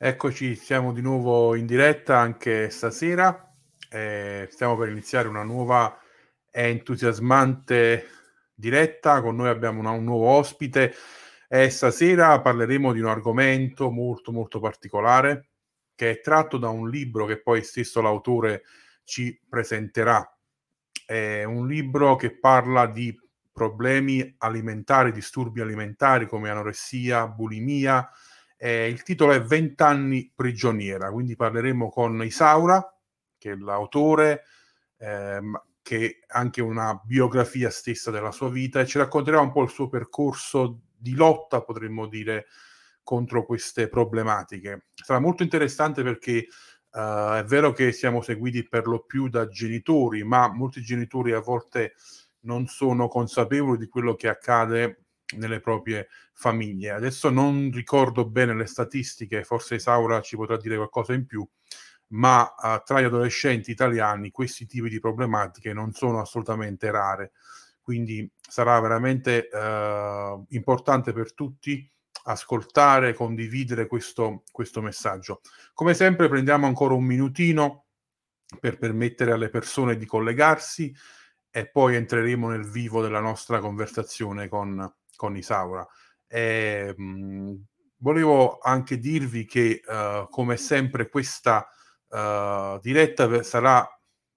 Eccoci, siamo di nuovo in diretta anche stasera. Eh, stiamo per iniziare una nuova e entusiasmante diretta. Con noi abbiamo una, un nuovo ospite e stasera parleremo di un argomento molto molto particolare che è tratto da un libro che poi stesso l'autore ci presenterà. È un libro che parla di problemi alimentari, disturbi alimentari come anoressia, bulimia, eh, il titolo è Vent'anni prigioniera, quindi parleremo con Isaura, che è l'autore, ehm, che ha anche una biografia stessa della sua vita e ci racconterà un po' il suo percorso di lotta, potremmo dire, contro queste problematiche. Sarà molto interessante perché uh, è vero che siamo seguiti per lo più da genitori, ma molti genitori a volte non sono consapevoli di quello che accade nelle proprie famiglie. Adesso non ricordo bene le statistiche, forse Isaura ci potrà dire qualcosa in più, ma uh, tra gli adolescenti italiani questi tipi di problematiche non sono assolutamente rare. Quindi sarà veramente uh, importante per tutti ascoltare, condividere questo, questo messaggio. Come sempre prendiamo ancora un minutino per permettere alle persone di collegarsi e poi entreremo nel vivo della nostra conversazione con, con Isaura. E, mh, volevo anche dirvi che, uh, come sempre, questa uh, diretta sarà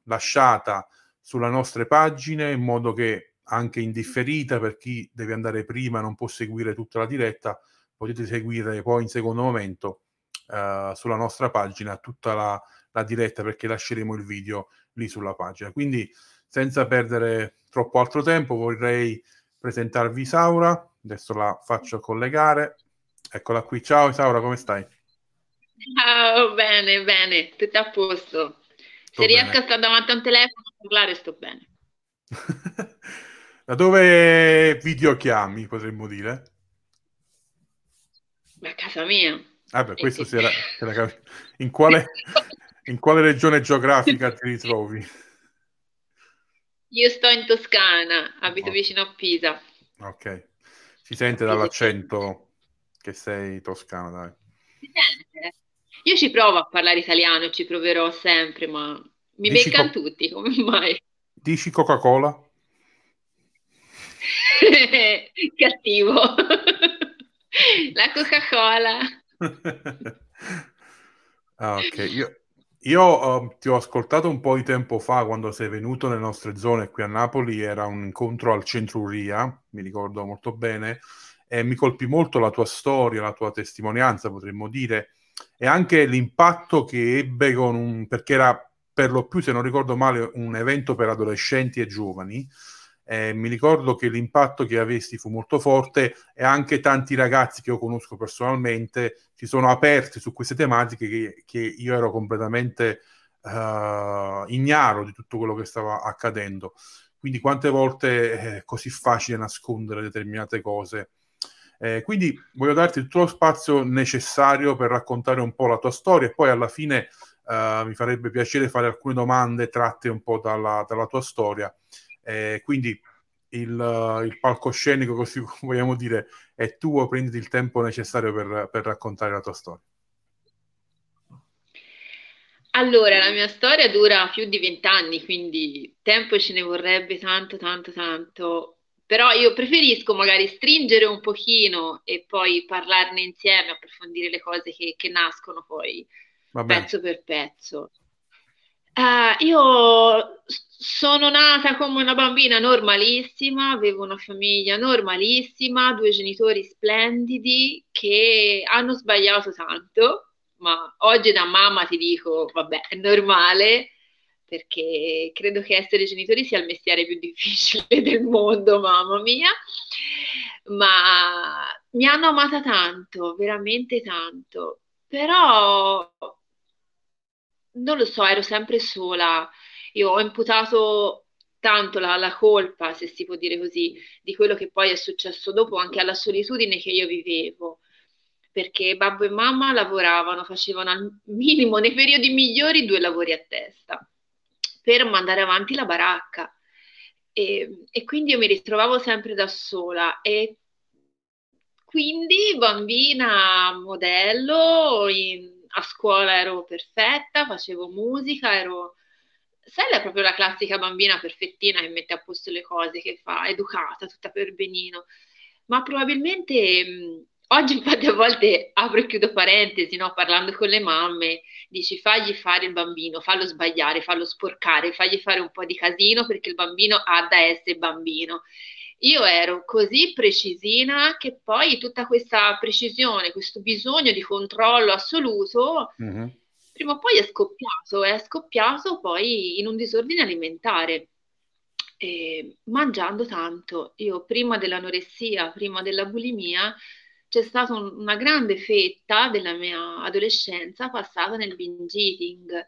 lasciata sulle nostre pagine in modo che anche indifferita per chi deve andare prima e non può seguire tutta la diretta, potete seguire poi in secondo momento uh, sulla nostra pagina tutta la, la diretta perché lasceremo il video lì sulla pagina. Quindi senza perdere troppo altro tempo vorrei presentarvi Isaura, adesso la faccio collegare. Eccola qui, ciao Isaura, come stai? Ciao, bene, bene, tutto a posto. Sto Se bene. riesco a stare davanti a un telefono a parlare sto bene. da dove videochiami, potremmo dire? A casa mia. Ah beh, questo si era, era in, quale, in quale regione geografica ti ritrovi? Io sto in Toscana, abito oh. vicino a Pisa. Ok, si sente dall'accento che sei toscana, dai. Io ci provo a parlare italiano, ci proverò sempre, ma mi Dici beccano co- tutti, come mai? Dici Coca-Cola? Cattivo. La Coca-Cola. ah, ok, io, io uh, ti ho ascoltato un po' di tempo fa quando sei venuto nelle nostre zone qui a Napoli, era un incontro al centro Uria, mi ricordo molto bene, e mi colpì molto la tua storia, la tua testimonianza, potremmo dire, e anche l'impatto che ebbe con un, perché era per lo più, se non ricordo male, un evento per adolescenti e giovani, eh, mi ricordo che l'impatto che avesti fu molto forte e anche tanti ragazzi che io conosco personalmente si sono aperti su queste tematiche che, che io ero completamente uh, ignaro di tutto quello che stava accadendo. Quindi quante volte è così facile nascondere determinate cose. Eh, quindi voglio darti tutto lo spazio necessario per raccontare un po' la tua storia e poi alla fine uh, mi farebbe piacere fare alcune domande tratte un po' dalla, dalla tua storia eh, quindi il, il, palcoscenico, così vogliamo dire, è tuo, prenditi il tempo necessario per, per raccontare la tua storia. Allora, la mia storia dura più di vent'anni, quindi tempo ce ne vorrebbe tanto, tanto, tanto. Però io preferisco magari stringere un pochino e poi parlarne insieme, approfondire le cose che, che nascono poi pezzo per pezzo. Uh, io sono nata come una bambina normalissima, avevo una famiglia normalissima, due genitori splendidi che hanno sbagliato tanto, ma oggi da mamma ti dico, vabbè, è normale, perché credo che essere genitori sia il mestiere più difficile del mondo, mamma mia, ma mi hanno amata tanto, veramente tanto, però non lo so, ero sempre sola. Io ho imputato tanto la, la, colpa, se si può dire così, di quello che poi è successo dopo, anche alla solitudine che io vivevo. Perché babbo e mamma lavoravano, facevano al minimo nei periodi migliori due lavori a testa per mandare avanti la baracca. E, e quindi io mi ritrovavo sempre da sola e quindi bambina modello, in, a scuola ero perfetta, facevo musica, ero... Sai, è proprio la classica bambina perfettina che mette a posto le cose, che fa, educata, tutta per benino. Ma probabilmente mh, oggi infatti a volte apro e chiudo parentesi, no? parlando con le mamme, dici fagli fare il bambino, fallo sbagliare, fallo sporcare, fagli fare un po' di casino perché il bambino ha da essere bambino io ero così precisina che poi tutta questa precisione, questo bisogno di controllo assoluto, mm-hmm. prima o poi è scoppiato, è scoppiato poi in un disordine alimentare. E mangiando tanto, io prima dell'anoressia, prima della bulimia, c'è stata un, una grande fetta della mia adolescenza passata nel binge eating,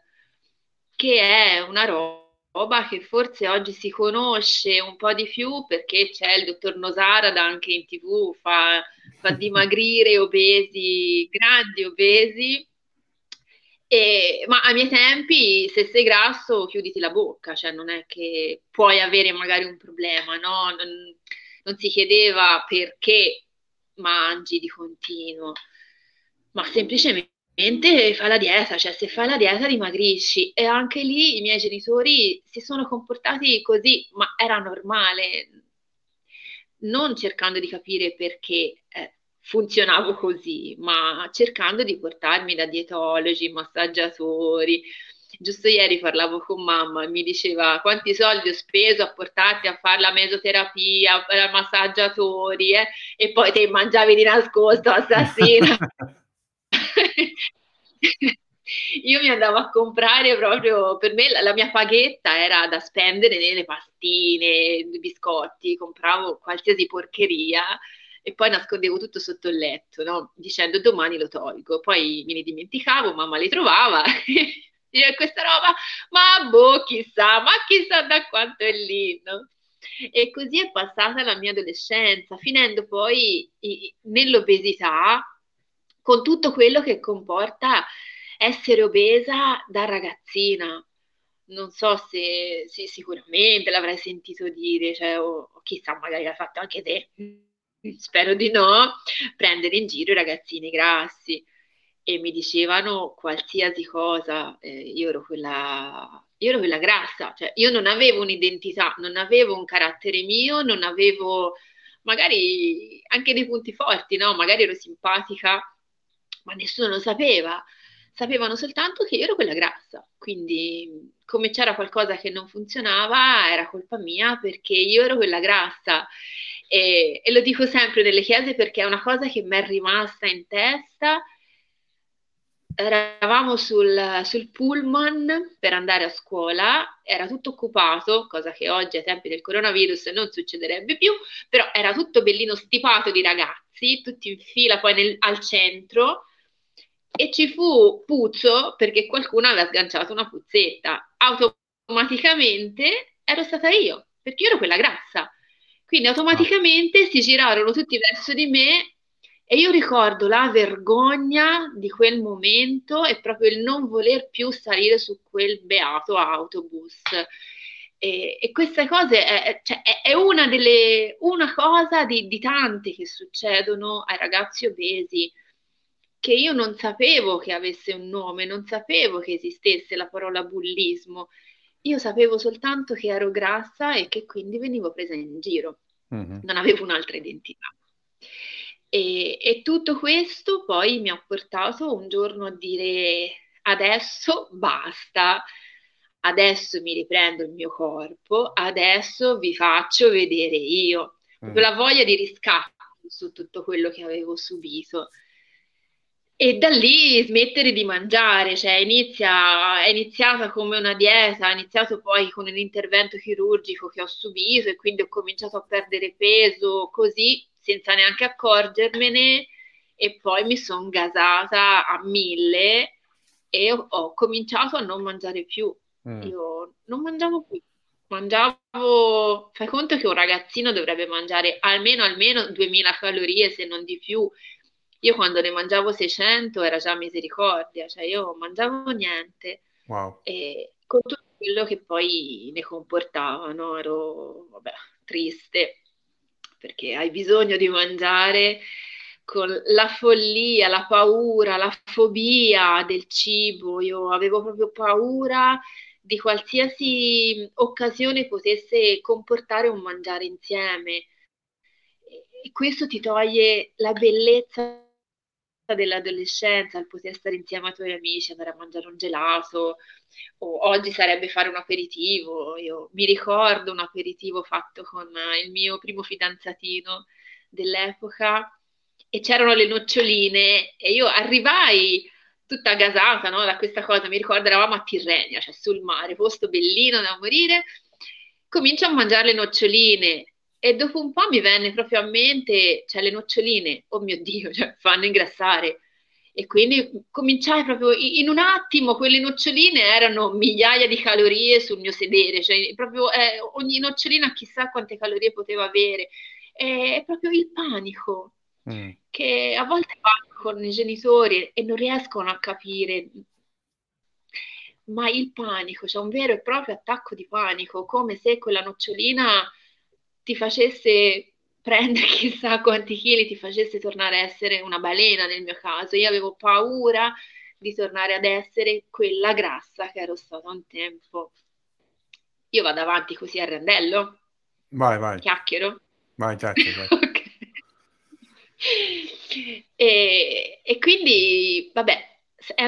che è una roba roba che forse oggi si conosce un po' di più perché c'è il dottor Nosarada anche in tv, fa, fa dimagrire obesi, grandi obesi. E, ma ai miei tempi, se sei grasso, chiuditi la bocca, cioè non è che puoi avere magari un problema, no? Non, non si chiedeva perché mangi di continuo, ma semplicemente fa la dieta, cioè se fai la dieta dimagrisci e anche lì i miei genitori si sono comportati così, ma era normale, non cercando di capire perché eh, funzionavo così, ma cercando di portarmi da dietologi, massaggiatori. Giusto ieri parlavo con mamma e mi diceva quanti soldi ho speso a portarti a fare la mesoterapia, a massaggiatori eh? e poi te mangiavi di nascosto assassina. Io mi andavo a comprare proprio, per me la, la, mia paghetta era da spendere nelle pastine, biscotti, compravo qualsiasi porcheria e poi nascondevo tutto sotto il letto, no? dicendo domani lo tolgo. Poi me ne dimenticavo, mamma li trovava e questa roba, ma boh, chissà, ma chissà da quanto è lì, no? E così è passata la mia adolescenza, finendo poi nell'obesità, con tutto quello che comporta essere obesa da ragazzina. Non so se, se sicuramente l'avrai sentito dire, cioè, o, o chissà, magari l'hai fatto anche te, spero di no, prendere in giro i ragazzini grassi. E mi dicevano qualsiasi cosa, eh, io, ero quella, io ero quella grassa, cioè io non avevo un'identità, non avevo un carattere mio, non avevo magari anche dei punti forti, no? Magari ero simpatica ma nessuno lo sapeva. Sapevano soltanto che io ero quella grassa, quindi come c'era qualcosa che non funzionava era colpa mia perché io ero quella grassa. E, e lo dico sempre nelle chiese perché è una cosa che mi è rimasta in testa eravamo sul, sul, pullman per andare a scuola, era tutto occupato, cosa che oggi ai tempi del coronavirus non succederebbe più, però era tutto bellino stipato di ragazzi, tutti in fila poi nel, al centro e ci fu puzzo perché qualcuno aveva sganciato una puzzetta. Automaticamente ero stata io, perché io ero quella grassa. Quindi automaticamente si girarono tutti verso di me e io ricordo la vergogna di quel momento e proprio il non voler più salire su quel beato autobus. E, e queste cose è, cioè, è, è una, delle, una cosa di, di tante che succedono ai ragazzi obesi che io non sapevo che avesse un nome, non sapevo che esistesse la parola bullismo. Io sapevo soltanto che ero grassa e che quindi venivo presa in giro. Mm-hmm. Non avevo un'altra identità. E, e, tutto questo poi mi ha portato un giorno a dire adesso basta, adesso mi riprendo il mio corpo, adesso vi faccio vedere io. Mm. La voglia di riscatto su tutto quello che avevo subito e da lì smettere di mangiare, cioè inizia, è iniziata come una dieta, è iniziato poi con un intervento chirurgico che ho subito e quindi ho cominciato a perdere peso così senza neanche accorgermene e poi mi sono gasata a mille e ho, ho, cominciato a non mangiare più. Mm. Io non mangiavo più. Mangiavo, fai conto che un ragazzino dovrebbe mangiare almeno, almeno 2000 calorie, se non di più, io quando ne mangiavo 600 era già misericordia, cioè io mangiavo niente. Wow. E con tutto quello che poi ne comportava, no? Ero, vabbè, triste, perché hai bisogno di mangiare, con la follia, la paura, la fobia del cibo. Io avevo proprio paura di qualsiasi occasione potesse comportare un mangiare insieme. E questo ti toglie la bellezza dell'adolescenza, il poter stare insieme ai tuoi amici, andare a mangiare un gelato, o oggi sarebbe fare un aperitivo. Io mi ricordo un aperitivo fatto con il mio primo fidanzatino dell'epoca e c'erano le noccioline e io arrivai tutta gasata no, da questa cosa, mi ricordo eravamo a Tirrenia, cioè sul mare, posto bellino da morire, comincio a mangiare le noccioline e dopo un po' mi venne proprio a mente, cioè le noccioline, oh mio Dio, cioè, fanno ingrassare. E quindi cominciai proprio in un attimo, quelle noccioline erano migliaia di calorie sul mio sedere, cioè proprio eh, ogni nocciolina chissà quante calorie poteva avere. È proprio il panico, mm. che a volte va con i genitori e non riescono a capire, ma il panico, cioè un vero e proprio attacco di panico, come se quella nocciolina ti facesse prendere chissà quanti chili, ti facesse tornare a essere una balena nel mio caso. Io avevo paura di tornare ad essere quella grassa che ero stata un tempo. Io vado avanti così a rendello? Vai, vai. Chiacchiero? Vai, chiacchiero. Vai. E, e quindi, vabbè,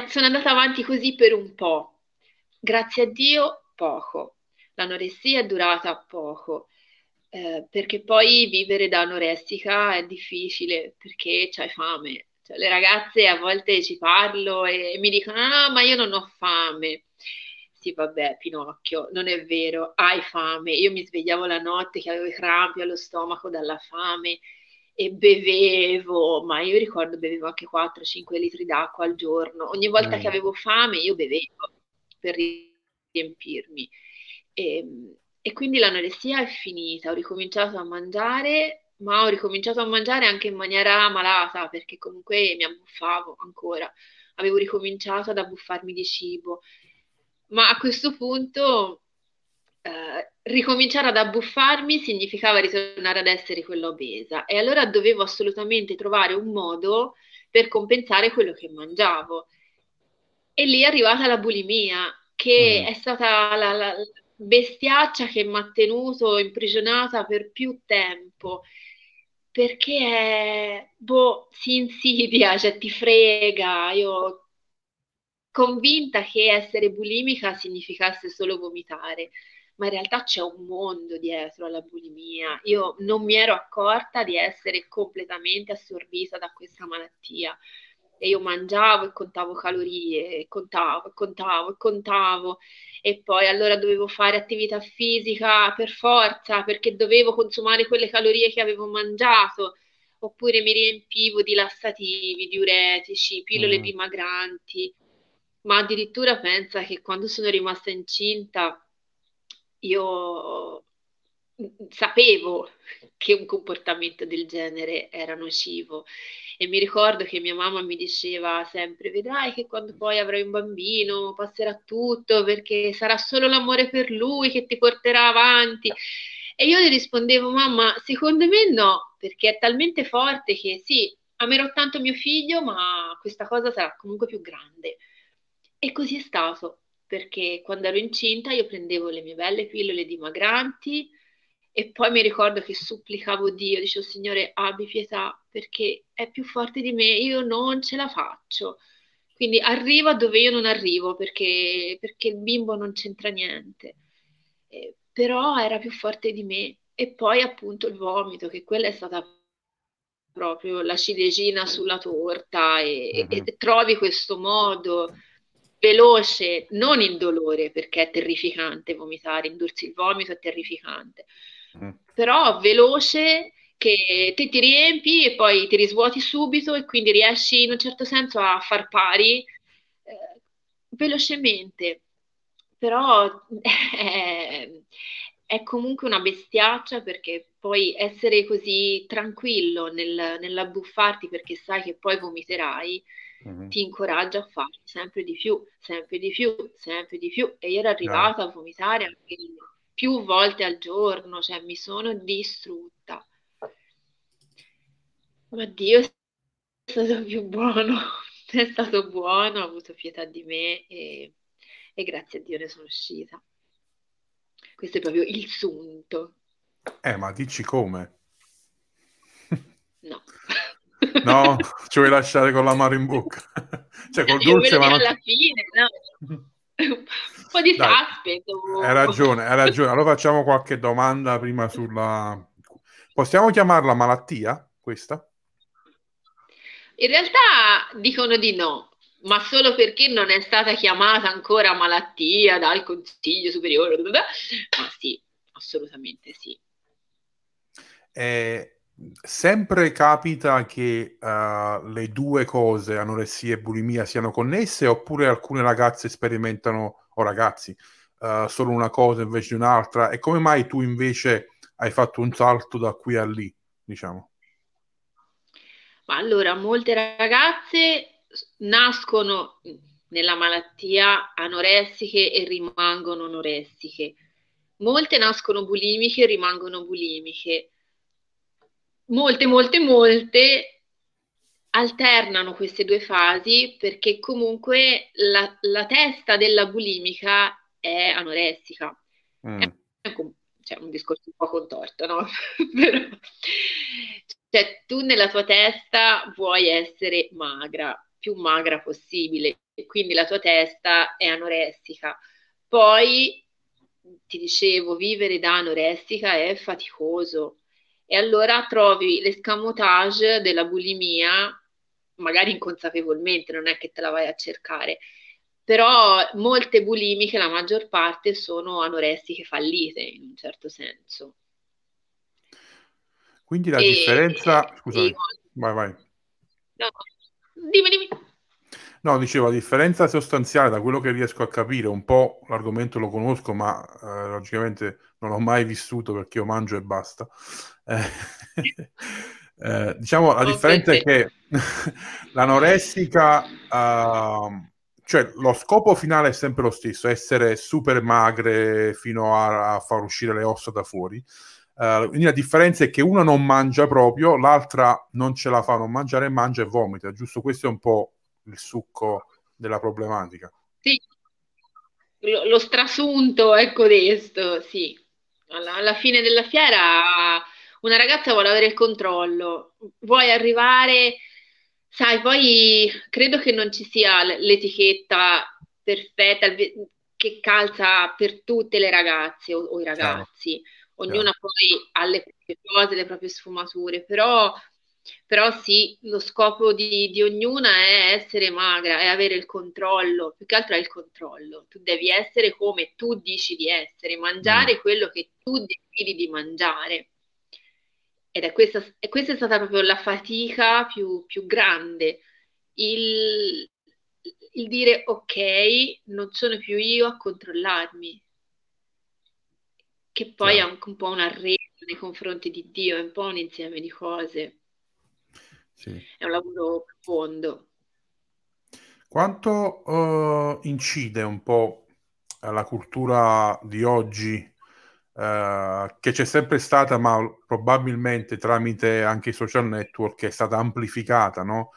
sono andata avanti così per un po'. Grazie a Dio, poco. L'anoressia è durata poco. Eh, perché poi vivere da anoressica è difficile perché c'hai fame. Cioè, le ragazze a volte ci parlo e mi dicono: No, ma io non ho fame. Sì, vabbè, Pinocchio, non è vero, hai fame. Io mi svegliavo la notte che avevo i crampi allo stomaco dalla fame e bevevo, ma io ricordo bevevo anche 4-5 litri d'acqua al giorno. Ogni volta mm. che avevo fame io bevevo per riempirmi. E, ehm, e quindi l'anoressia è finita, ho ricominciato a mangiare, ma ho ricominciato a mangiare anche in maniera malata, perché comunque mi abbuffavo ancora, avevo ricominciato ad abbuffarmi di cibo. Ma a questo punto eh, ricominciare ad abbuffarmi significava ritornare ad essere quella obesa e allora dovevo assolutamente trovare un modo per compensare quello che mangiavo. E lì è arrivata la bulimia, che mm. è stata la, la, bestiaccia che mi ha tenuto imprigionata per più tempo perché è, boh, si insidia, cioè ti frega. Io convinta che essere bulimica significasse solo vomitare, ma in realtà c'è un mondo dietro alla bulimia. Io non mi ero accorta di essere completamente assorbita da questa malattia e io mangiavo e contavo calorie, e contavo e contavo e contavo. E poi allora dovevo fare attività fisica per forza perché dovevo consumare quelle calorie che avevo mangiato. Oppure mi riempivo di lassativi, diuretici, pillole mm. dimagranti, ma addirittura pensa che quando sono rimasta incinta io sapevo che un comportamento del genere era nocivo. E mi ricordo che mia mamma mi diceva sempre vedrai che quando poi avrai un bambino passerà tutto perché sarà solo l'amore per lui che ti porterà avanti. E io le rispondevo mamma secondo me no perché è talmente forte che sì amerò tanto mio figlio ma questa cosa sarà comunque più grande. E così è stato perché quando ero incinta io prendevo le mie belle pillole dimagranti e poi mi ricordo che supplicavo Dio, dicevo Signore abbi pietà perché è più forte di me, io non ce la faccio. Quindi arriva dove io non arrivo perché, perché il bimbo non c'entra niente. Eh, però era più forte di me. E poi appunto il vomito, che quella è stata proprio la ciliegina sulla torta e, uh-huh. e trovi questo modo veloce, non il dolore perché è terrificante vomitare, indursi il vomito è terrificante, Mm. però veloce che te ti riempi e poi ti risvuoti subito e quindi riesci in un certo senso a far pari eh, velocemente. Però è, è, comunque una bestiaccia perché poi essere così tranquillo nel, nell'abbuffarti perché sai che poi vomiterai mm-hmm. ti incoraggia a fare sempre di più, sempre di più, sempre di più. E io ero arrivata no. a vomitare anche più volte al giorno, cioè mi sono distrutta. Ma Dio stato più buono, è stato buono, ha avuto pietà di me e, e grazie a Dio ne sono uscita. Questo è proprio il sunto. Eh, ma dici come? No. No, ci vuoi lasciare con l'amaro in bocca? cioè col dolce, ma non... alla fine, no? Un po' di suspense. Hai ragione, hai ragione. Allora facciamo qualche domanda prima sulla... Possiamo chiamarla malattia, questa? In realtà dicono di no, ma solo perché non è stata chiamata ancora malattia dal Consiglio Superiore. Ma sì, assolutamente sì. Eh, sempre capita che uh, le due cose, anoressia e bulimia, siano connesse oppure alcune ragazze sperimentano, o ragazzi, uh, solo una cosa invece di un'altra? E come mai tu invece hai fatto un salto da qui a lì, diciamo? Ma allora, molte ragazze nascono nella malattia anoressiche e rimangono anoressiche. Molte nascono bulimiche e rimangono bulimiche. Molte, molte, molte alternano queste due fasi perché comunque la, la testa della bulimica è anoressica. Mm. È un, cioè, un discorso un po' contorto, no? Però cioè, tu nella tua testa vuoi essere magra, più magra possibile, quindi la tua testa è anoressica. Poi, ti dicevo, vivere da anoressica è faticoso e allora trovi l'escamotage della bulimia, magari inconsapevolmente, non è che te la vai a cercare, però molte bulimiche, la maggior parte, sono anoressiche fallite in un certo senso. Quindi la e, differenza... Scusami, e... vai, vai. No, dimmi, dimmi. No, dicevo, la differenza sostanziale da quello che riesco a capire, un po' l'argomento lo conosco, ma eh, logicamente non l'ho mai vissuto perché io mangio e basta. Eh, eh, diciamo, la differenza è che l'anoressica, uh, cioè lo scopo finale è sempre lo stesso, essere super magre fino a, a far uscire le ossa da fuori. Uh, quindi la differenza è che una non mangia proprio, l'altra non ce la fa non mangiare mangia e vomita. Giusto questo è un po' il succo della problematica. Sì, lo, lo strasunto è questo, sì. Alla, alla, fine della fiera una ragazza vuole avere il controllo, vuoi arrivare, sai, poi credo che non ci sia l'etichetta perfetta che calza per tutte le ragazze o, o i ragazzi. Chiaro ognuna yeah. poi ha le proprie cose, le proprie sfumature, però, però sì, lo scopo di, di, ognuna è essere magra, è avere il controllo, più che altro è il controllo, tu devi essere come tu dici di essere, mangiare mm. quello che tu decidi di mangiare. Ed è questa, e questa è stata proprio la fatica più, più grande, il, il dire ok, non sono più io a controllarmi, che poi certo. è anche un po' un arredo nei confronti di Dio, è un po' un insieme di cose. Sì. È un lavoro profondo. Quanto uh, incide un po' la cultura di oggi, uh, che c'è sempre stata, ma probabilmente tramite anche i social network è stata amplificata, no?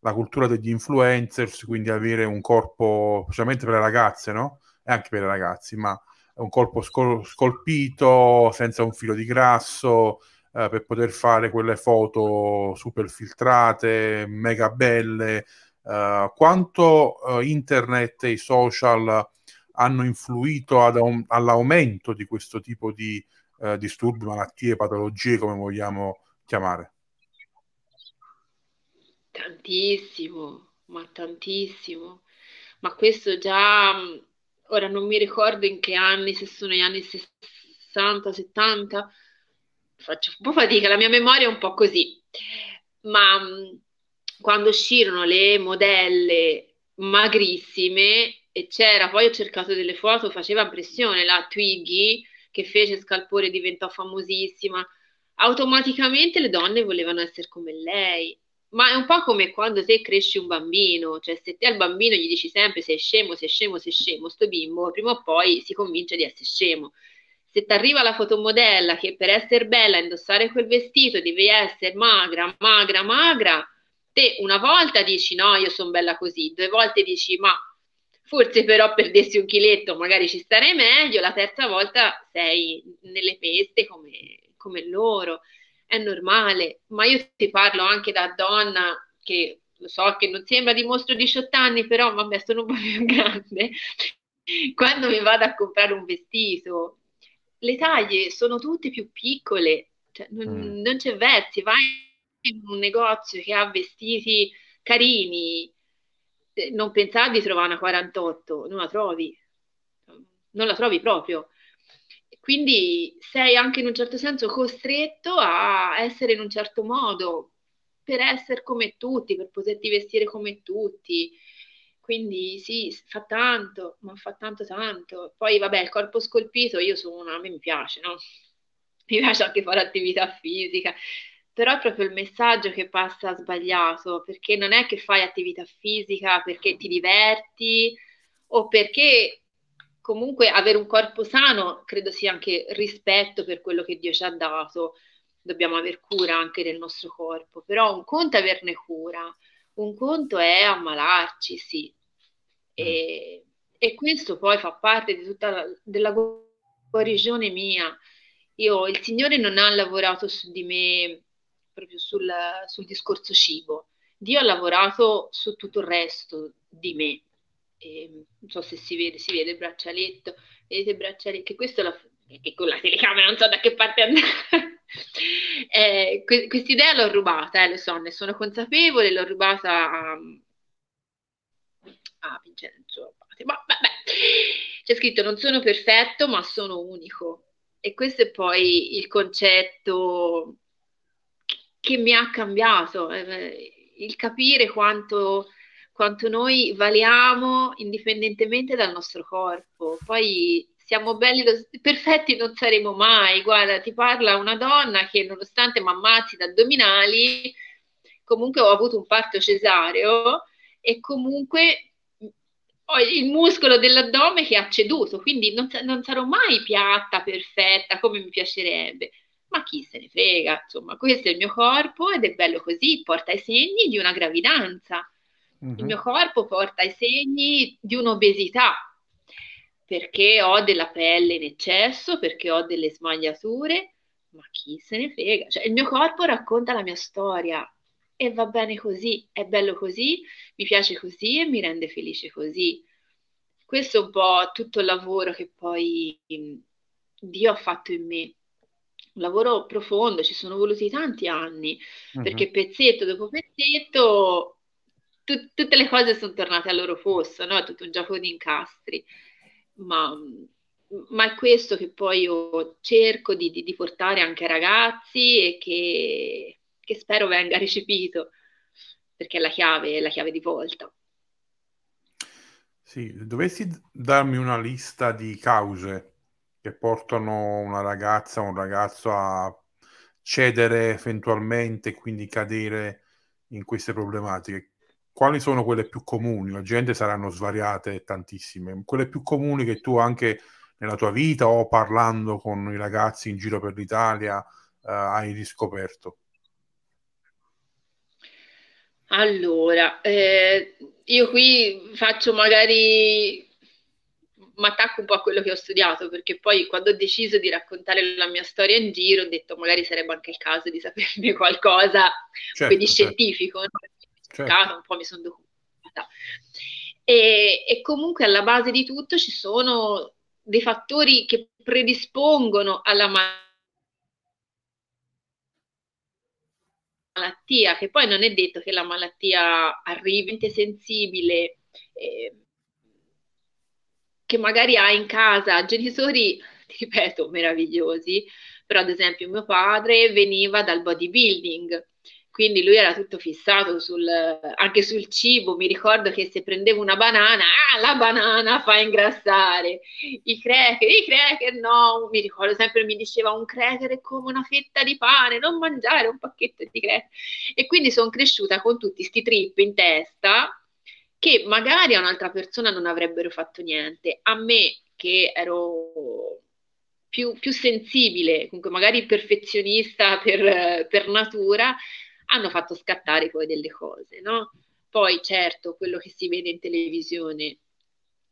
La cultura degli influencers, quindi avere un corpo, specialmente per le ragazze, no? E anche per i ragazzi, ma un corpo scol- scolpito, senza un filo di grasso, eh, per poter fare quelle foto super filtrate, mega belle. Eh, quanto eh, internet e i social hanno influito ad, all'aumento di questo tipo di eh, disturbi, malattie, patologie, come vogliamo chiamare? Tantissimo, ma tantissimo. Ma questo già ora non mi ricordo in che anni, se sono gli anni 60, 70, faccio un po' fatica, la mia memoria è un po' così, ma quando uscirono le modelle magrissime e c'era, poi ho cercato delle foto, faceva impressione la Twiggy che fece Scalpore diventò famosissima, automaticamente le donne volevano essere come lei ma è un po' come quando te cresci un bambino, cioè se te al bambino gli dici sempre sei scemo, sei scemo, sei scemo, sto bimbo prima o poi si convince di essere scemo. Se ti arriva la fotomodella che per essere bella, indossare quel vestito, devi essere magra, magra, magra, te una volta dici no, io sono bella così, due volte dici ma forse però perdessi un chiletto magari ci starei meglio, la terza volta sei nelle peste come, come loro, è normale, ma io ti parlo anche da donna che lo so che non sembra dimostro 18 anni, però vabbè sono un po' più grande, quando mi vado a comprare un vestito, le taglie sono tutte più piccole, cioè, non, mm. non c'è versi, vai in un negozio che ha vestiti carini, non pensavi di trovare una 48, non la trovi, non la trovi proprio. Quindi sei anche in un certo senso costretto a essere in un certo modo per essere come tutti, per poterti vestire come tutti. Quindi sì, fa tanto, ma fa tanto tanto. Poi vabbè, il corpo scolpito, io sono una, a me mi piace, no? Mi piace anche fare attività fisica, però è proprio il messaggio che passa sbagliato, perché non è che fai attività fisica perché ti diverti o perché comunque avere un corpo sano credo sia anche rispetto per quello che Dio ci ha dato. Dobbiamo aver cura anche del nostro corpo, però un conto è averne cura, un conto è ammalarci, sì. E, e questo poi fa parte di tutta la, della guarigione mia. Io, il Signore non ha lavorato su di me proprio sul, sul discorso cibo. Dio ha lavorato su tutto il resto di me. E, non so se si vede, si vede il braccialetto, vedete il braccialetto, che questo la, che con la telecamera non so da che parte andare. eh, que- quest'idea l'ho rubata, eh, lo so, ne sono consapevole, l'ho rubata a, a Vincenzo Ma vabbè, c'è scritto non sono perfetto, ma sono unico. E questo è poi il concetto che mi ha cambiato, eh, il capire quanto, quanto noi valiamo indipendentemente dal nostro corpo. Poi siamo belli, perfetti non saremo mai. Guarda, ti parla una donna che nonostante mi ammazzi da addominali, comunque ho avuto un parto cesareo e comunque ho il muscolo dell'addome che ha ceduto, quindi non, non sarò mai piatta, perfetta, come mi piacerebbe ma chi se ne frega, insomma, questo è il mio corpo ed è bello così, porta i segni di una gravidanza. Uh-huh. Il mhm. mio corpo porta i segni di un'obesità, perché ho della pelle in eccesso, perché ho delle smagliature, ma chi se ne frega? Cioè, il mio corpo racconta la mia storia e va bene così, è bello così, mi piace così e mi rende felice così. Questo è un po' tutto il lavoro che poi Dio ha fatto in me un lavoro profondo, ci sono voluti tanti anni, uh-huh. perché pezzetto dopo pezzetto tu, tutte le cose sono tornate al loro posto, no? È tutto un gioco di incastri. Ma, ma, è questo che poi io cerco di, di, di portare anche ai ragazzi e che, che, spero venga recepito, perché è la chiave, è la chiave di volta. Sì, dovessi darmi una lista di cause che portano una ragazza o un ragazzo a cedere eventualmente, quindi cadere in queste problematiche. Quali sono quelle più comuni? La gente saranno svariate tantissime. Quelle più comuni che tu anche nella tua vita o parlando con i ragazzi in giro per l'Italia uh, hai riscoperto? Allora, eh, io qui faccio magari mi attacco un po' a quello che ho studiato, perché poi quando ho deciso di raccontare la mia storia in giro, ho detto magari sarebbe anche il caso di saperne qualcosa certo, di certo. scientifico, certo. no? un po' mi sono documentata. E, e comunque alla base di tutto ci sono dei fattori che predispongono alla malattia, che poi non è detto che la malattia arrivi sensibile. Eh, che magari ha in casa genitori, ripeto, meravigliosi, però ad esempio mio padre veniva dal bodybuilding, quindi lui era tutto fissato sul, anche sul cibo, mi ricordo che se prendevo una banana, ah, la banana fa ingrassare, i cracker, i cracker no, mi ricordo sempre mi diceva un cracker è come una fetta di pane, non mangiare un pacchetto di cracker, e quindi sono cresciuta con tutti questi trip in testa, che magari a un'altra persona non avrebbero fatto niente. A me, che ero più, più sensibile, comunque magari perfezionista per, per natura, hanno fatto scattare poi delle cose, no? Poi certo, quello che si vede in televisione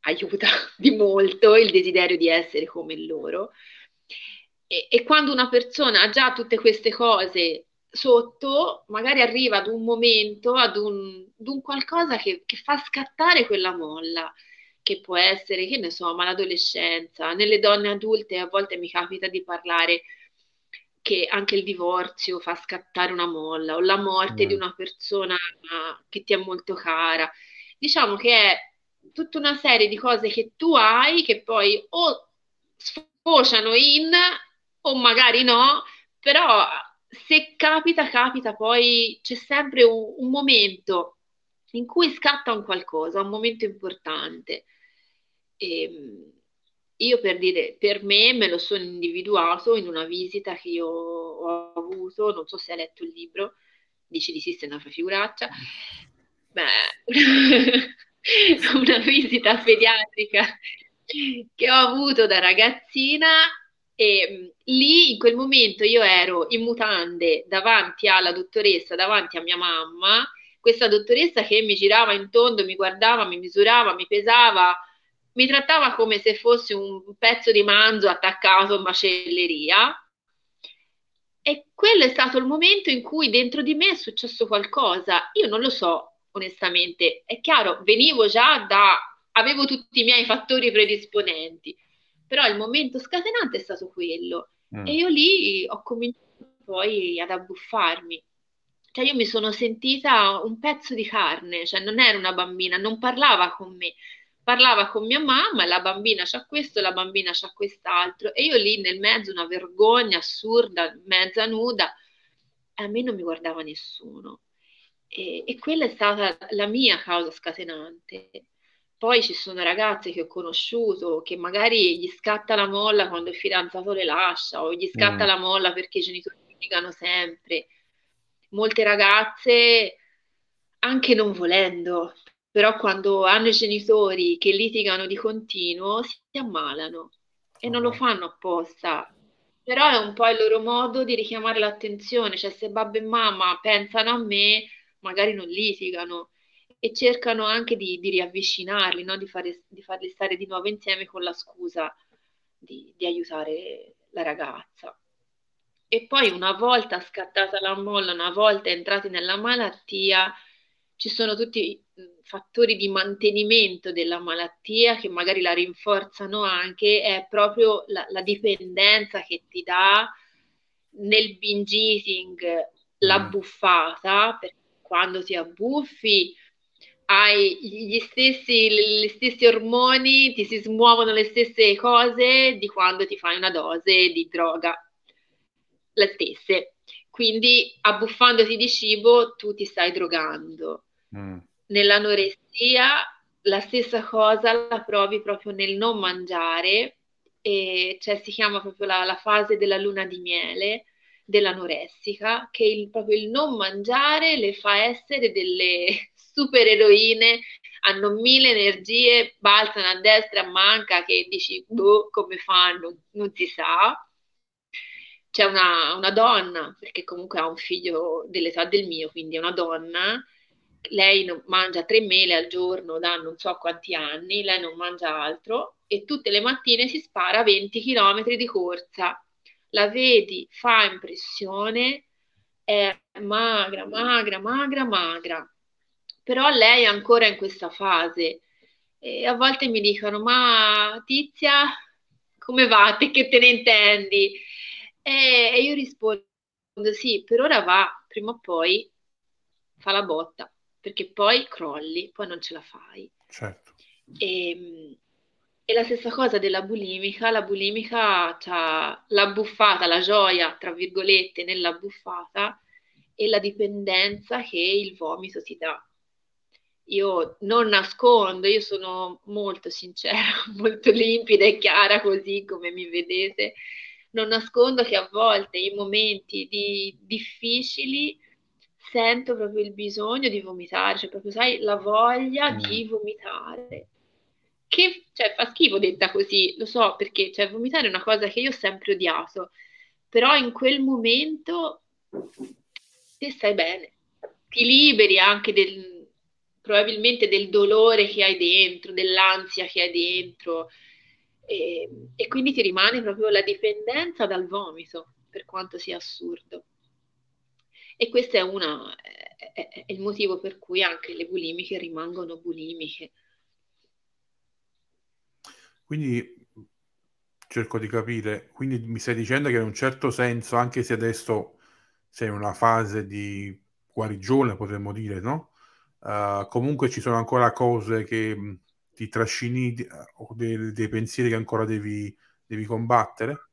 aiuta di molto il desiderio di essere come loro. E, e quando una persona ha già tutte queste cose sotto, magari arriva ad un momento, ad un, ad un qualcosa che, che, fa scattare quella molla, che può essere, che ne so, ma l'adolescenza. Nelle donne adulte a volte mi capita di parlare che anche il divorzio fa scattare una molla o la morte mm. di una persona che ti è molto cara. Diciamo che è tutta una serie di cose che tu hai che poi o sfociano in o magari no, però se capita, capita, poi c'è sempre un, un momento in cui scatta un qualcosa, un momento importante. E, ehm, io per dire, per me me lo sono individuato in una visita che io ho avuto, non so se hai letto il libro, dici di sì, se una figuraccia, beh, una visita pediatrica che ho avuto da ragazzina e lì in quel momento io ero in mutande davanti alla dottoressa, davanti a mia mamma, questa dottoressa che mi girava in tondo, mi guardava, mi misurava, mi pesava, mi trattava come se fosse un pezzo di manzo attaccato in macelleria. E quello è stato il momento in cui dentro di me è successo qualcosa. Io non lo so, onestamente. È chiaro, venivo già da... avevo tutti i miei fattori predisponenti, però il momento scatenante è stato quello. Mm. E io lì ho cominciato poi ad abbuffarmi. Cioè io mi sono sentita un pezzo di carne, cioè non ero una bambina, non parlava con me parlava con mia mamma, la bambina c'ha questo, la bambina c'ha quest'altro, e io lì nel mezzo una vergogna assurda, mezza nuda, e a me non mi guardava nessuno. E, e quella è stata la mia causa scatenante. Poi ci sono ragazze che ho conosciuto che magari gli scatta la molla quando il fidanzato le lascia o gli scatta mm. la molla perché i genitori litigano sempre. Molte ragazze, anche non volendo, però quando hanno i genitori che litigano di continuo si ammalano e non lo fanno apposta. Però è un po' il loro modo di richiamare l'attenzione, cioè se babbo e mamma pensano a me, magari non litigano e cercano anche di, di riavvicinarli, no? di, fare, di, farli stare di nuovo insieme con la scusa di, di aiutare la ragazza. E poi una volta scattata la molla, una volta entrati nella malattia, ci sono tutti fattori di mantenimento della malattia che magari la rinforzano anche, è proprio la, la dipendenza che ti dà nel binge eating la mm. buffata, perché quando ti abbuffi hai gli stessi, gli stessi ormoni, ti si smuovono le stesse cose di quando ti fai una dose di droga, le stesse. Quindi abbuffandoti di cibo tu ti stai drogando. Mm. Nell'anoressia la stessa cosa la provi proprio nel non mangiare, e cioè si chiama proprio la, la fase della luna di miele dell'anoressica, che il, proprio il non mangiare le fa essere delle supereroine, hanno mille energie, balzano a destra, a manca, che dici, boh, come fanno, non si sa. C'è una, una donna, perché comunque ha un figlio dell'età del mio, quindi è una donna, lei mangia tre mele al giorno da non so quanti anni, lei non mangia altro e tutte le mattine si spara 20 km di corsa. La vedi, fa impressione, è magra, magra, magra, magra. Però lei è ancora in questa fase e a volte mi dicono, ma Tizia, come va? Te che te ne intendi? E io rispondo, sì, per ora va, prima o poi fa la botta perché poi crolli, poi non ce la fai. Certo. E, ehm, e la stessa cosa della bulimica, la bulimica ha la buffata, la gioia, tra virgolette, nella buffata e la dipendenza che il vomito ti dà. Io non nascondo, io sono molto sincera, molto limpida e chiara così come mi vedete. Non nascondo che a volte in momenti di, difficili sento proprio il bisogno di vomitare, cioè proprio sai la voglia mm. di vomitare. Che cioè, fa schifo detta così, lo so perché cioè, vomitare è una cosa che io ho sempre odiato, però in quel momento te stai bene, ti liberi anche del, probabilmente del dolore che hai dentro, dell'ansia che hai dentro e, e quindi ti rimane proprio la dipendenza dal vomito, per quanto sia assurdo. E questo è, una, è, è, il motivo per cui anche le bulimiche rimangono bulimiche. Quindi cerco di capire, quindi mi stai dicendo che in un certo senso, anche se adesso sei in una fase di guarigione, potremmo dire, no? Uh, comunque ci sono ancora cose che ti trascini o dei, dei, pensieri che ancora devi, devi combattere?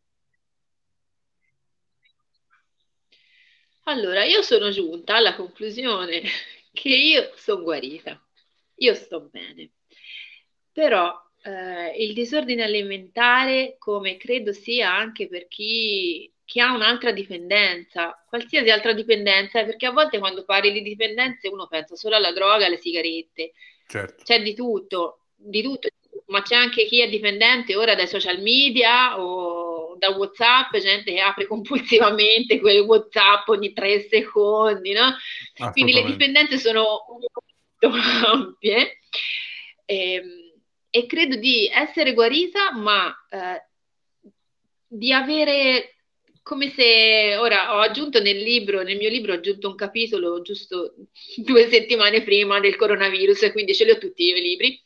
Allora, io sono giunta alla conclusione che io sono guarita, io sto bene, però eh, il disordine alimentare, come credo sia anche per chi, chi, ha un'altra dipendenza, qualsiasi altra dipendenza, perché a volte quando parli di dipendenze uno pensa solo alla droga, alle sigarette, certo. c'è di tutto, di tutto, ma c'è anche chi è dipendente ora dai social media o da WhatsApp, gente che apre compulsivamente quel WhatsApp ogni tre secondi, no? Quindi le dipendenze sono molto ampie. E, ehm, e, credo di essere guarita, ma eh, di avere come se ora ho aggiunto nel libro, nel mio libro ho aggiunto un capitolo giusto due settimane prima del coronavirus, e quindi ce li ho tutti io i libri.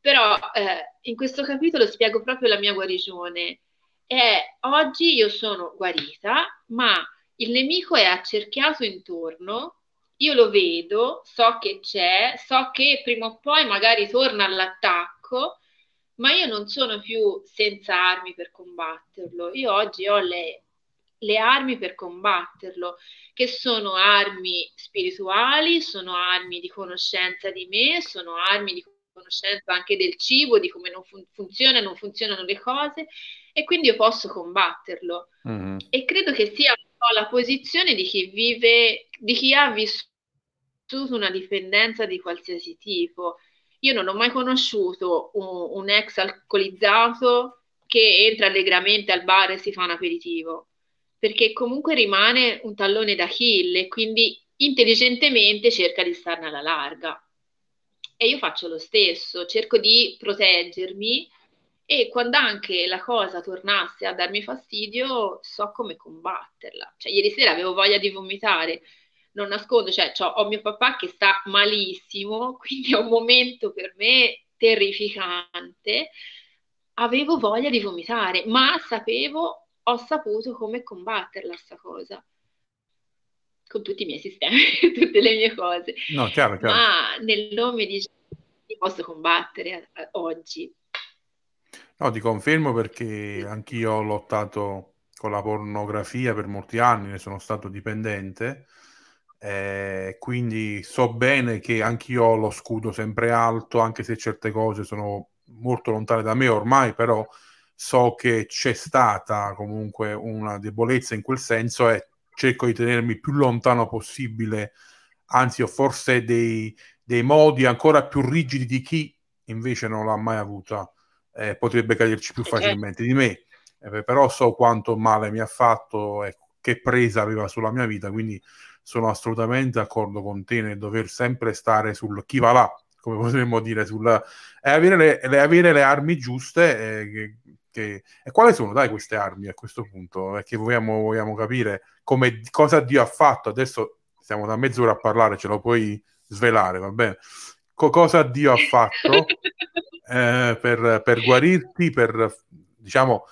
Però eh, in questo capitolo spiego proprio la mia guarigione. E oggi io sono guarita, ma il nemico è accerchiato intorno, io lo vedo, so che c'è, so che prima o poi magari torna all'attacco, ma io non sono più senza armi per combatterlo. Io oggi ho le, le armi per combatterlo, che sono armi spirituali, sono armi di conoscenza di me, sono armi di conoscenza anche del cibo, di come non fun- funziona, non funzionano le cose e quindi io posso combatterlo. Mm-hmm. E credo che sia un po' la posizione di chi vive, di chi ha vissuto una dipendenza di qualsiasi tipo. Io non ho mai conosciuto un, un ex alcolizzato che entra allegramente al bar e si fa un aperitivo, perché comunque rimane un tallone d'Achille, quindi intelligentemente cerca di starne alla larga. E io faccio lo stesso, cerco di proteggermi e quando anche la cosa tornasse a darmi fastidio, so come combatterla. Cioè, ieri sera avevo voglia di vomitare, non nascondo, cioè ho mio papà che sta malissimo, quindi è un momento per me terrificante. Avevo voglia di vomitare, ma sapevo, ho saputo come combatterla sta cosa con tutti i miei sistemi, tutte le mie cose. No, chiaro, chiaro. Ma nel nome di Gesù posso combattere a, a, oggi. No, ti confermo perché anch'io ho lottato con la pornografia per molti anni, ne sono stato dipendente, eh, quindi so bene che anch'io ho lo scudo sempre alto, anche se certe cose sono molto lontane da me ormai, però so che c'è stata comunque una debolezza in quel senso e cerco di tenermi più lontano possibile, anzi ho forse dei, dei modi ancora più rigidi di chi invece non l'ha mai avuta, eh, potrebbe caderci più facilmente di me, eh, però so quanto male mi ha fatto e che presa aveva sulla mia vita, quindi sono assolutamente d'accordo con te nel dover sempre stare sul chi va là, come potremmo dire, sul, e avere le, le, avere le armi giuste. Eh, che, che, e quali sono, dai, queste armi a questo punto? Perché vogliamo, vogliamo capire come, cosa Dio ha fatto. Adesso stiamo da mezz'ora a parlare, ce lo puoi svelare, va bene? Co- cosa Dio ha fatto eh, per, per, guarirti, per, diciamo,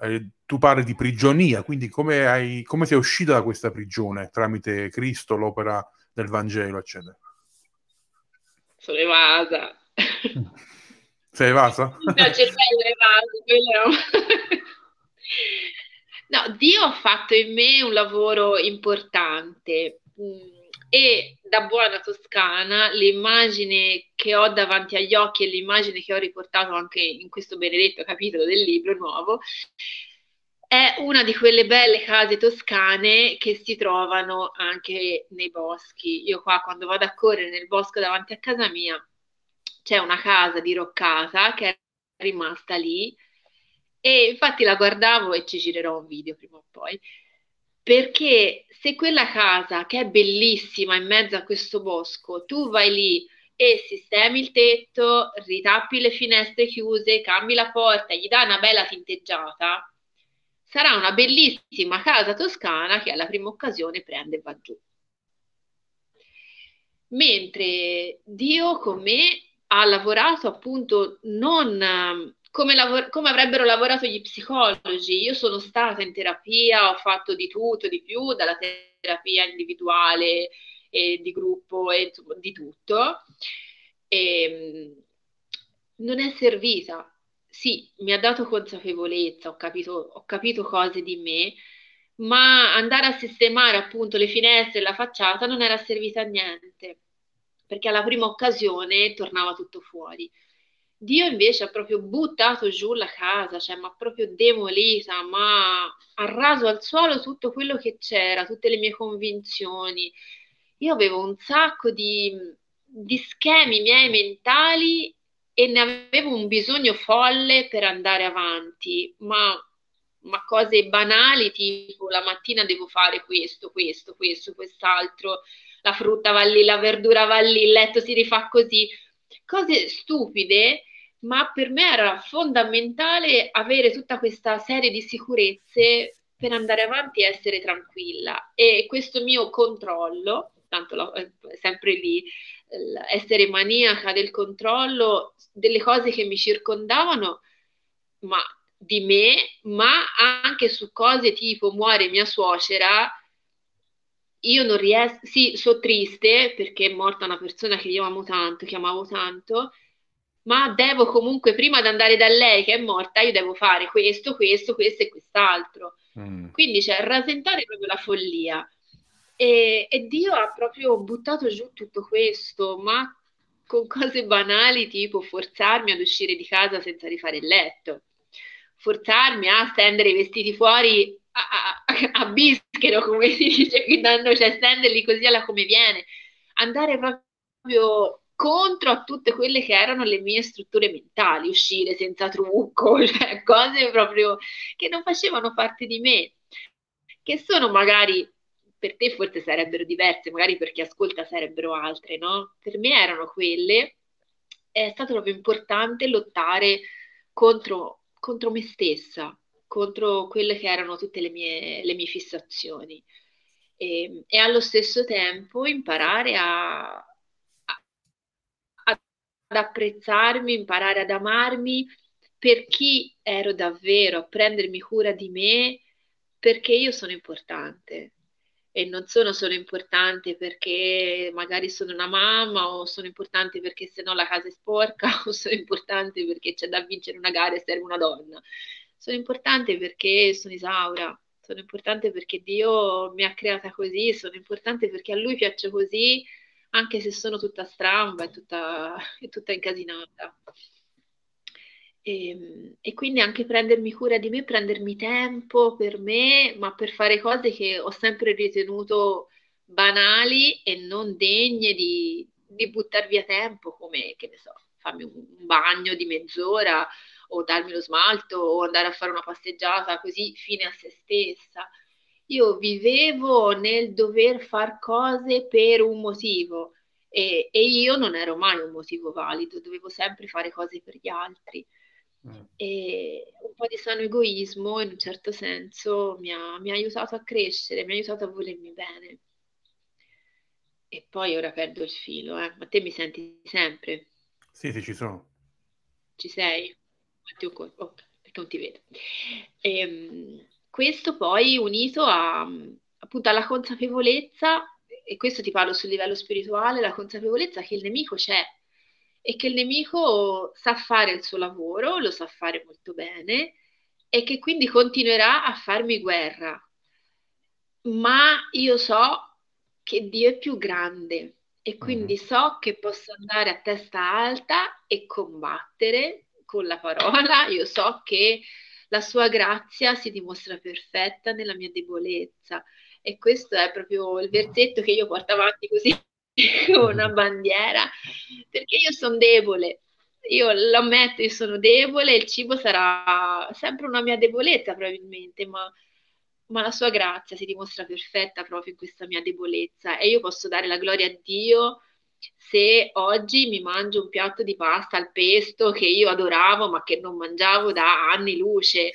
eh, tu parli di prigionia, quindi come, hai, come sei uscita da questa prigione tramite Cristo, l'opera del Vangelo, eccetera? Sono evasa. Sei evasa? No, cervello evaso, quello No, Dio ha fatto in me un lavoro importante mm, e da buona toscana l'immagine che ho davanti agli occhi e l'immagine che ho riportato anche in questo benedetto capitolo del libro nuovo è una di quelle belle case toscane che si trovano anche nei boschi. Io qua quando vado a correre nel bosco davanti a casa mia c'è una casa diroccata che è rimasta lì e infatti la guardavo e ci girerò un video prima o poi, perché se quella casa che è bellissima in mezzo a questo bosco, tu vai lì e sistemi il tetto, ritappi le finestre chiuse, cambi la porta, gli dai una bella tinteggiata, sarà una bellissima casa toscana che alla prima occasione prende e va giù. Mentre Dio con me ha lavorato appunto non come, lavor- come, avrebbero lavorato gli psicologi. Io sono stata in terapia, ho fatto di tutto, di più, dalla terapia individuale e di gruppo e di tutto. E, ehm, non è servita. Sì, mi ha dato consapevolezza, ho capito, ho capito cose di me, ma andare a sistemare appunto le finestre e la facciata non era servita a niente, perché alla prima occasione tornava tutto fuori. Dio invece ha proprio buttato giù la casa, cioè ha proprio demolita, ma ha raso al suolo tutto quello che c'era, tutte le mie convinzioni. Io avevo un sacco di, di schemi miei mentali e ne avevo un bisogno folle per andare avanti, ma, ma cose banali tipo la mattina devo fare questo, questo, questo, quest'altro, la frutta va lì, la verdura va lì, il letto si rifà così, cose stupide ma per me era fondamentale avere tutta questa serie di sicurezze per andare avanti e essere tranquilla. E questo mio controllo, tanto lo, eh, sempre lì, essere maniaca del controllo delle cose che mi circondavano, ma di me, ma anche su cose tipo muore mia suocera, io non riesco, sì, sono triste perché è morta una persona che io amo tanto, che amavo tanto, ma devo comunque, prima di andare da lei che è morta, io devo fare questo, questo, questo e quest'altro. Mm. Quindi c'è cioè, rasentare proprio la follia. E, e, Dio ha proprio buttato giù tutto questo, ma con cose banali tipo forzarmi ad uscire di casa senza rifare il letto, forzarmi a stendere i vestiti fuori a, a, a bischero, come si dice qui da noi, cioè stenderli così alla come viene, andare proprio contro a tutte quelle che erano le mie strutture mentali, uscire senza trucco, cioè cose proprio che non facevano parte di me, che sono magari per te forse sarebbero diverse, magari per chi ascolta sarebbero altre, no? Per me erano quelle. È stato proprio importante lottare contro, contro me stessa, contro quelle che erano tutte le mie, le mie fissazioni. E, e allo stesso tempo imparare a, ad apprezzarmi, imparare ad amarmi per chi ero davvero, a prendermi cura di me, perché io sono importante e non sono solo importante perché magari sono una mamma o sono importante perché se no la casa è sporca o sono importante perché c'è da vincere una gara e serve una donna. Sono importante perché sono Isaura, sono importante perché Dio mi ha creata così, sono importante perché a Lui piace così anche se sono tutta stramba e tutta, è tutta incasinata. E, ehm, e, quindi anche prendermi cura di me, prendermi tempo per me, ma per fare cose che ho sempre ritenuto banali e non degne di, di buttar via tempo, come, che ne so, farmi un, un bagno di mezz'ora o darmi lo smalto o andare a fare una passeggiata così fine a se stessa io vivevo nel dover fare cose per un motivo e, e, io non ero mai un motivo valido, dovevo sempre fare cose per gli altri. Mm. E un po' di sano egoismo in un certo senso mi ha, mi ha aiutato a crescere, mi ha aiutato a volermi bene. E poi ora perdo il filo, eh. Ma te mi senti sempre? Sì, sì, ci sono. Ci sei? Oh, perché non ti vedo. Ehm, questo poi unito a, appunto alla consapevolezza, e questo ti parlo sul livello spirituale, la consapevolezza che il nemico c'è e che il nemico sa fare il suo lavoro, lo sa fare molto bene e che quindi continuerà a farmi guerra. Ma io so che Dio è più grande e quindi mm-hmm. so che posso andare a testa alta e combattere con la parola. Io so che la sua grazia si dimostra perfetta nella mia debolezza. E questo è proprio il versetto che io porto avanti così come una bandiera, perché io sono debole. Io lo ammetto, io sono debole, il cibo sarà sempre una mia debolezza probabilmente, ma, ma la sua grazia si dimostra perfetta proprio in questa mia debolezza e io posso dare la gloria a Dio se oggi mi mangio un piatto di pasta al pesto che io adoravo ma che non mangiavo da anni luce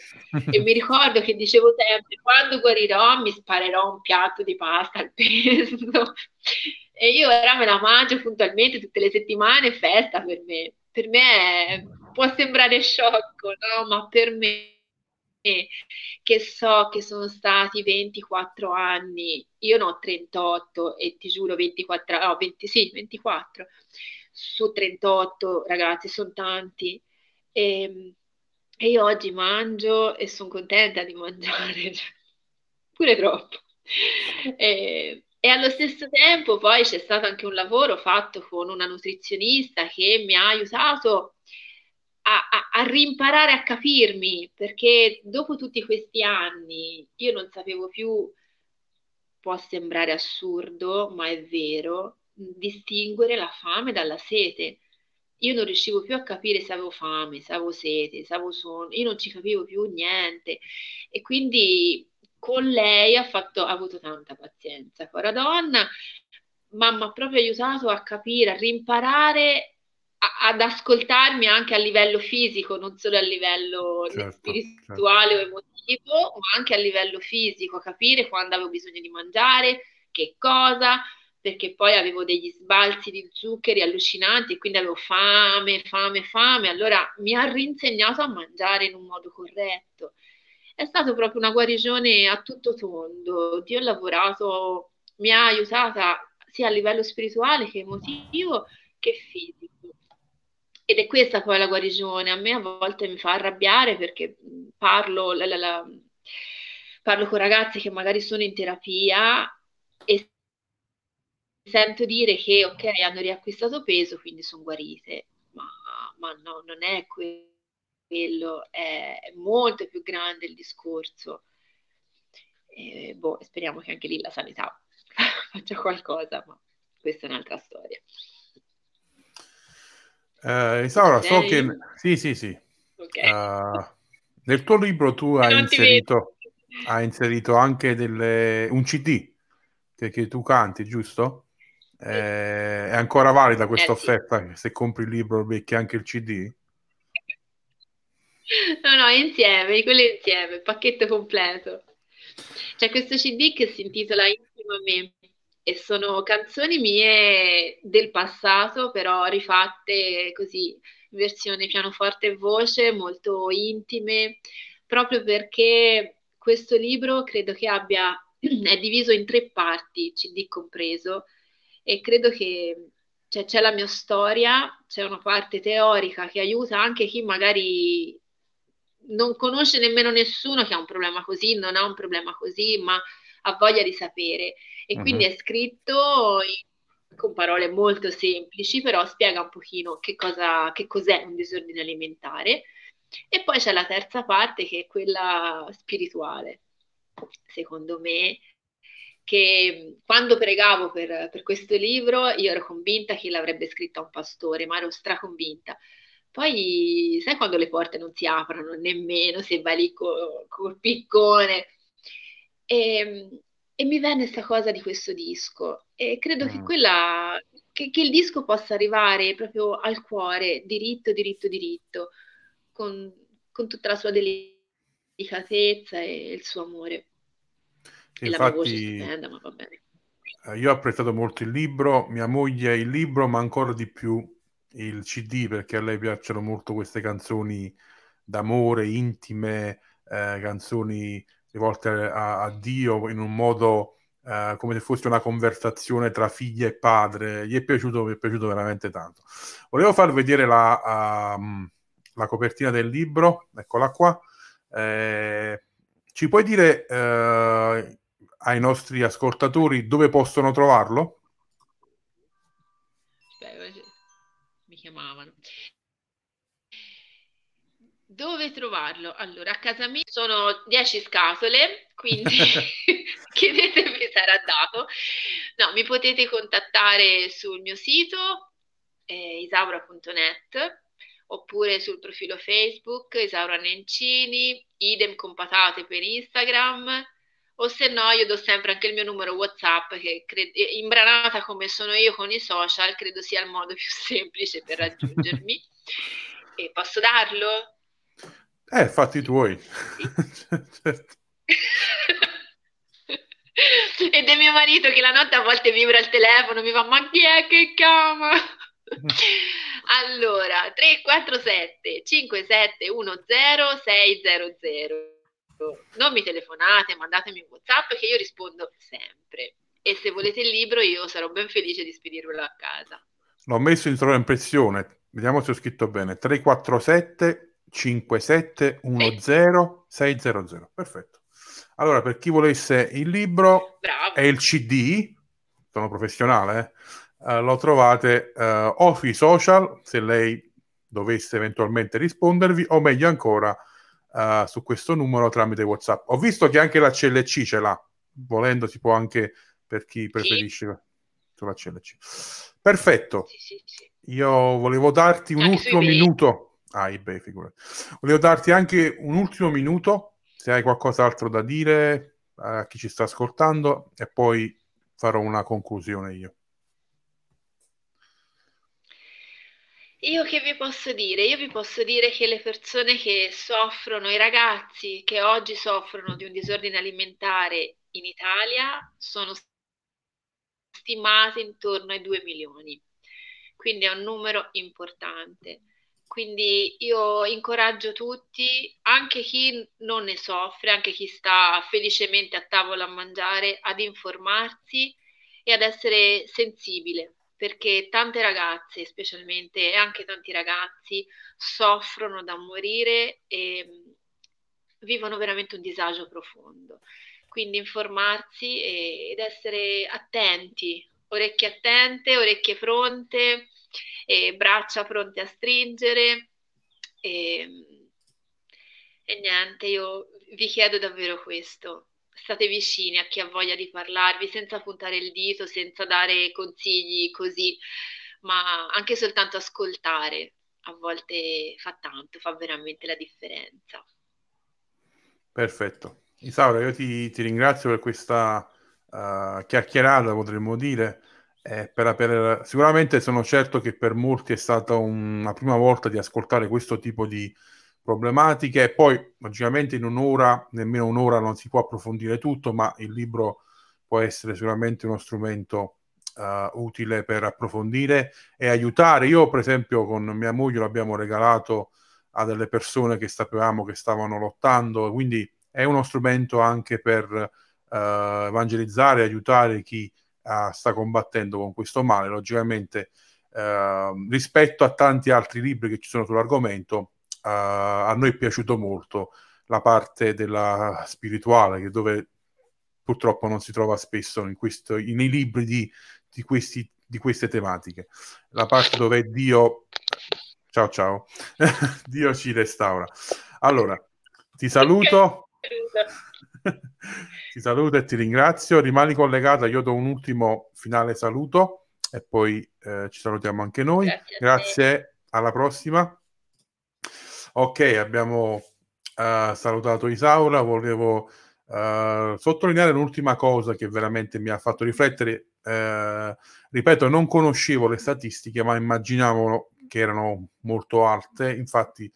e mi ricordo che dicevo sempre quando guarirò mi sparerò un piatto di pasta al pesto e io ora me la mangio puntualmente tutte le settimane, festa per me. Per me è, può sembrare sciocco, no? Ma per me che so che sono stati 24 anni, io ne ho 38 e ti giuro 24, no, 20, sì, 24 su 38 ragazzi, sono tanti. E, ehm, e io oggi mangio e sono contenta di mangiare, cioè, pure troppo. E, e allo stesso tempo poi c'è stato anche un lavoro fatto con una nutrizionista che mi ha aiutato a, a, a, rimparare a capirmi, perché dopo tutti questi anni io non sapevo più, può sembrare assurdo, ma è vero, distinguere la fame dalla sete. Io non riuscivo più a capire se avevo fame, se avevo sete, se avevo sonno, io non ci capivo più niente. E quindi con lei ha, fatto, ha avuto tanta pazienza, cara donna, ma mi ha proprio aiutato a capire, a rimparare ad ascoltarmi anche a livello fisico, non solo a livello certo, spirituale certo. o emotivo, ma anche a livello fisico, capire quando avevo bisogno di mangiare, che cosa, perché poi avevo degli sbalzi di zuccheri allucinanti e quindi avevo fame, fame, fame. Allora mi ha rinsegnato a mangiare in un modo corretto. È stata proprio una guarigione a tutto tondo. Dio ha lavorato, mi ha aiutata sia a livello spirituale che emotivo che fisico ed è questa poi la guarigione. A me a volte mi fa arrabbiare perché parlo, la, la, la, parlo con ragazzi che magari sono in terapia e sento dire che ok, hanno riacquistato peso, quindi sono guarite, ma, ma no, non è quello, è, molto più grande il discorso. E, boh, speriamo che anche lì la sanità faccia qualcosa, ma questa è un'altra storia. Uh, Isaura, so che... Sì, sì, sì. Okay. Uh, nel tuo libro tu hai inserito, hai inserito, anche delle, un CD che, che, tu canti, giusto? Sì. Eh, è ancora valida questa eh, offerta? Sì. Se compri il libro becchi anche il CD? No, no, insieme, quello insieme, pacchetto completo. C'è questo CD che si intitola Intimo a me e sono canzoni mie del passato, però rifatte così, in versione pianoforte e voce, molto intime, proprio perché questo libro credo che abbia, è diviso in tre parti, CD compreso, e credo che cioè, c'è la mia storia, c'è una parte teorica che aiuta anche chi magari non conosce nemmeno nessuno che ha un problema così, non ha un problema così, ma ha voglia di sapere e uh-huh. quindi è scritto in, con parole molto semplici, però spiega un pochino che, cosa, che cos'è un disordine alimentare. E poi c'è la terza parte che è quella spirituale, secondo me, che quando pregavo per, per, questo libro io ero convinta che l'avrebbe scritto un pastore, ma ero straconvinta. Poi sai quando le porte non si aprono nemmeno se vai lì col, col piccone. E, ehm, e mi venne questa cosa di questo disco e credo mm. che, quella, che, che, il disco possa arrivare proprio al cuore, diritto, diritto, diritto, con, con tutta la sua delicatezza e il suo amore. Sì, e infatti, la mia voce stupenda, ma va bene. Eh, io ho apprezzato molto il libro, mia moglie il libro, ma ancora di più il CD perché a lei piacciono molto queste canzoni d'amore, intime, eh, canzoni rivolte a, a Dio in un modo uh, come se fosse una conversazione tra figlia e padre. Gli è piaciuto, mi è piaciuto veramente tanto. Volevo far vedere la, uh, la copertina del libro, eccola qua. Eh, ci puoi dire uh, ai nostri ascoltatori dove possono trovarlo? mi chiamavano. Dove trovarlo? Allora, a casa mia sono 10 scatole, quindi chiedetemi sarà dato. No, mi potete contattare sul mio sito eh, isaura.net oppure sul profilo Facebook Isaura Nencini, idem con patate per Instagram o se no io do sempre anche il mio numero WhatsApp che cred- imbranata come sono io con i social credo sia il modo più semplice per raggiungermi. e posso darlo? Eh, fatti tuoi. Certo. Ed è mio marito che la notte a volte vibra il telefono, mi fa ma chi è che chiama? allora, 347 5710 600. Non mi telefonate, mandatemi un WhatsApp che io rispondo sempre. E se volete il libro, io sarò ben felice di spedirvelo a casa. L'ho messo in sovraimpressione, vediamo se ho scritto bene. 347 5710 600. Perfetto. Allora, per chi volesse il libro Bravo. e il CD, sono professionale, eh, lo trovate eh, o sui social, se lei dovesse eventualmente rispondervi, o meglio ancora eh, su questo numero tramite WhatsApp. Ho visto che anche la CLC ce l'ha, volendo si può anche per chi preferisce sì. sulla CLC. Perfetto. Sì, sì, Io volevo darti un ultimo minuto. Ah, eBay, figurati. Volevo darti anche un ultimo minuto se hai qualcos'altro da dire a chi ci sta ascoltando e poi farò una conclusione io. Io che vi posso dire? Io vi posso dire che le persone che soffrono, i ragazzi che oggi soffrono di un disordine alimentare in Italia sono stimati intorno ai 2 milioni, quindi è un numero importante. Quindi io incoraggio tutti, anche chi non ne soffre, anche chi sta felicemente a tavola a mangiare, ad informarsi e ad essere sensibile, perché tante ragazze, specialmente e anche tanti ragazzi, soffrono da morire e vivono veramente un disagio profondo. Quindi informarsi ed essere attenti, orecchie attente, orecchie pronte e braccia pronte a stringere. E, e niente, io vi chiedo davvero questo. State vicini a chi ha voglia di parlarvi senza puntare il dito, senza dare consigli così, ma anche soltanto ascoltare a volte fa tanto, fa veramente la differenza. Perfetto. Isaura, io ti, ti ringrazio per questa uh, chiacchierata, potremmo dire. Eh, per, per, sicuramente sono certo che per molti è stata una prima volta di ascoltare questo tipo di problematiche poi logicamente in un'ora, nemmeno un'ora non si può approfondire tutto, ma il libro può essere sicuramente uno strumento uh, utile per approfondire e aiutare. Io per esempio con mia moglie l'abbiamo regalato a delle persone che sapevamo che stavano lottando, quindi è uno strumento anche per uh, evangelizzare, aiutare chi uh, sta combattendo con questo male. Logicamente, uh, rispetto a tanti altri libri che ci sono sull'argomento, uh, a noi è piaciuto molto la parte della spirituale, che dove purtroppo non si trova spesso in questo, nei libri di, di, questi, di queste tematiche. La parte dove Dio... Ciao ciao, Dio ci restaura. Allora, ti saluto. ti saluto e ti ringrazio. Rimani collegata, io do un ultimo finale saluto e poi eh, ci salutiamo anche noi. Grazie, Grazie alla prossima. Ok, abbiamo uh, salutato Isaura, volevo uh, sottolineare l'ultima cosa che veramente mi ha fatto riflettere. Uh, ripeto, non conoscevo le statistiche, ma immaginavo che erano molto alte. Infatti,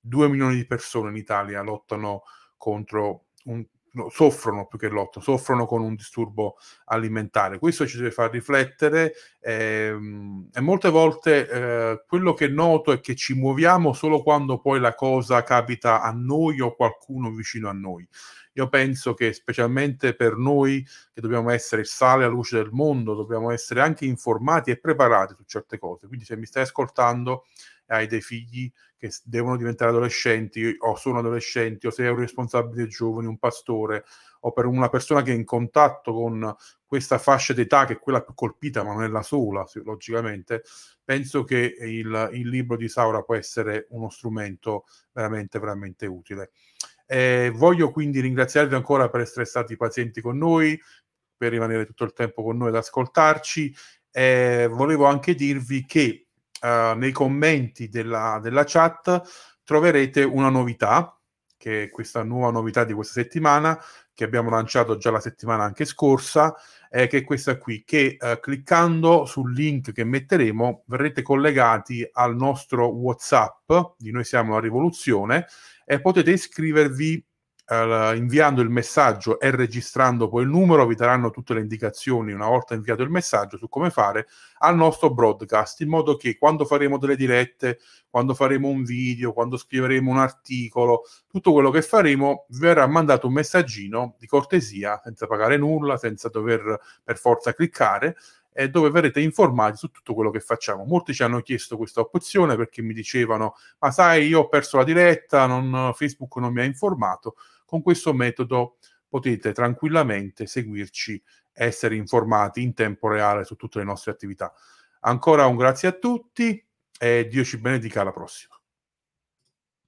2 milioni di persone in Italia lottano contro un, no, soffrono più che lottano, soffrono con un disturbo alimentare. Questo ci deve far riflettere ehm, e molte volte eh, quello che noto è che ci muoviamo solo quando poi la cosa capita a noi o qualcuno vicino a noi. Io penso che specialmente per noi che dobbiamo essere sale alla luce del mondo, dobbiamo essere anche informati e preparati su certe cose. Quindi se mi stai ascoltando e hai dei figli che devono diventare adolescenti o sono adolescenti o sei un responsabile giovani, un pastore o per una persona che è in contatto con questa fascia d'età che è quella più colpita ma non è la sola logicamente, penso che il, il libro di Saura può essere uno strumento veramente veramente utile. Eh, voglio quindi ringraziarvi ancora per essere stati pazienti con noi, per rimanere tutto il tempo con noi ad ascoltarci. Eh, volevo anche dirvi che uh, nei commenti della, della chat troverete una novità che è questa nuova novità di questa settimana, che abbiamo lanciato già la settimana anche scorsa, eh, che è questa qui, che eh, cliccando sul link che metteremo verrete collegati al nostro WhatsApp, di Noi Siamo la Rivoluzione, e potete iscrivervi eh, inviando il messaggio e registrando poi il numero, vi daranno tutte le indicazioni una volta inviato il messaggio su come fare al nostro broadcast, in modo che quando faremo delle dirette, quando faremo un video, quando scriveremo un articolo, tutto quello che faremo verrà mandato un messaggino di cortesia, senza pagare nulla, senza dover per forza cliccare e dove verrete informati su tutto quello che facciamo. Molti ci hanno chiesto questa opzione perché mi dicevano: Ma sai, io ho perso la diretta, non, Facebook non mi ha informato. Con questo metodo potete tranquillamente seguirci e essere informati in tempo reale su tutte le nostre attività. Ancora un grazie a tutti e Dio ci benedica alla prossima.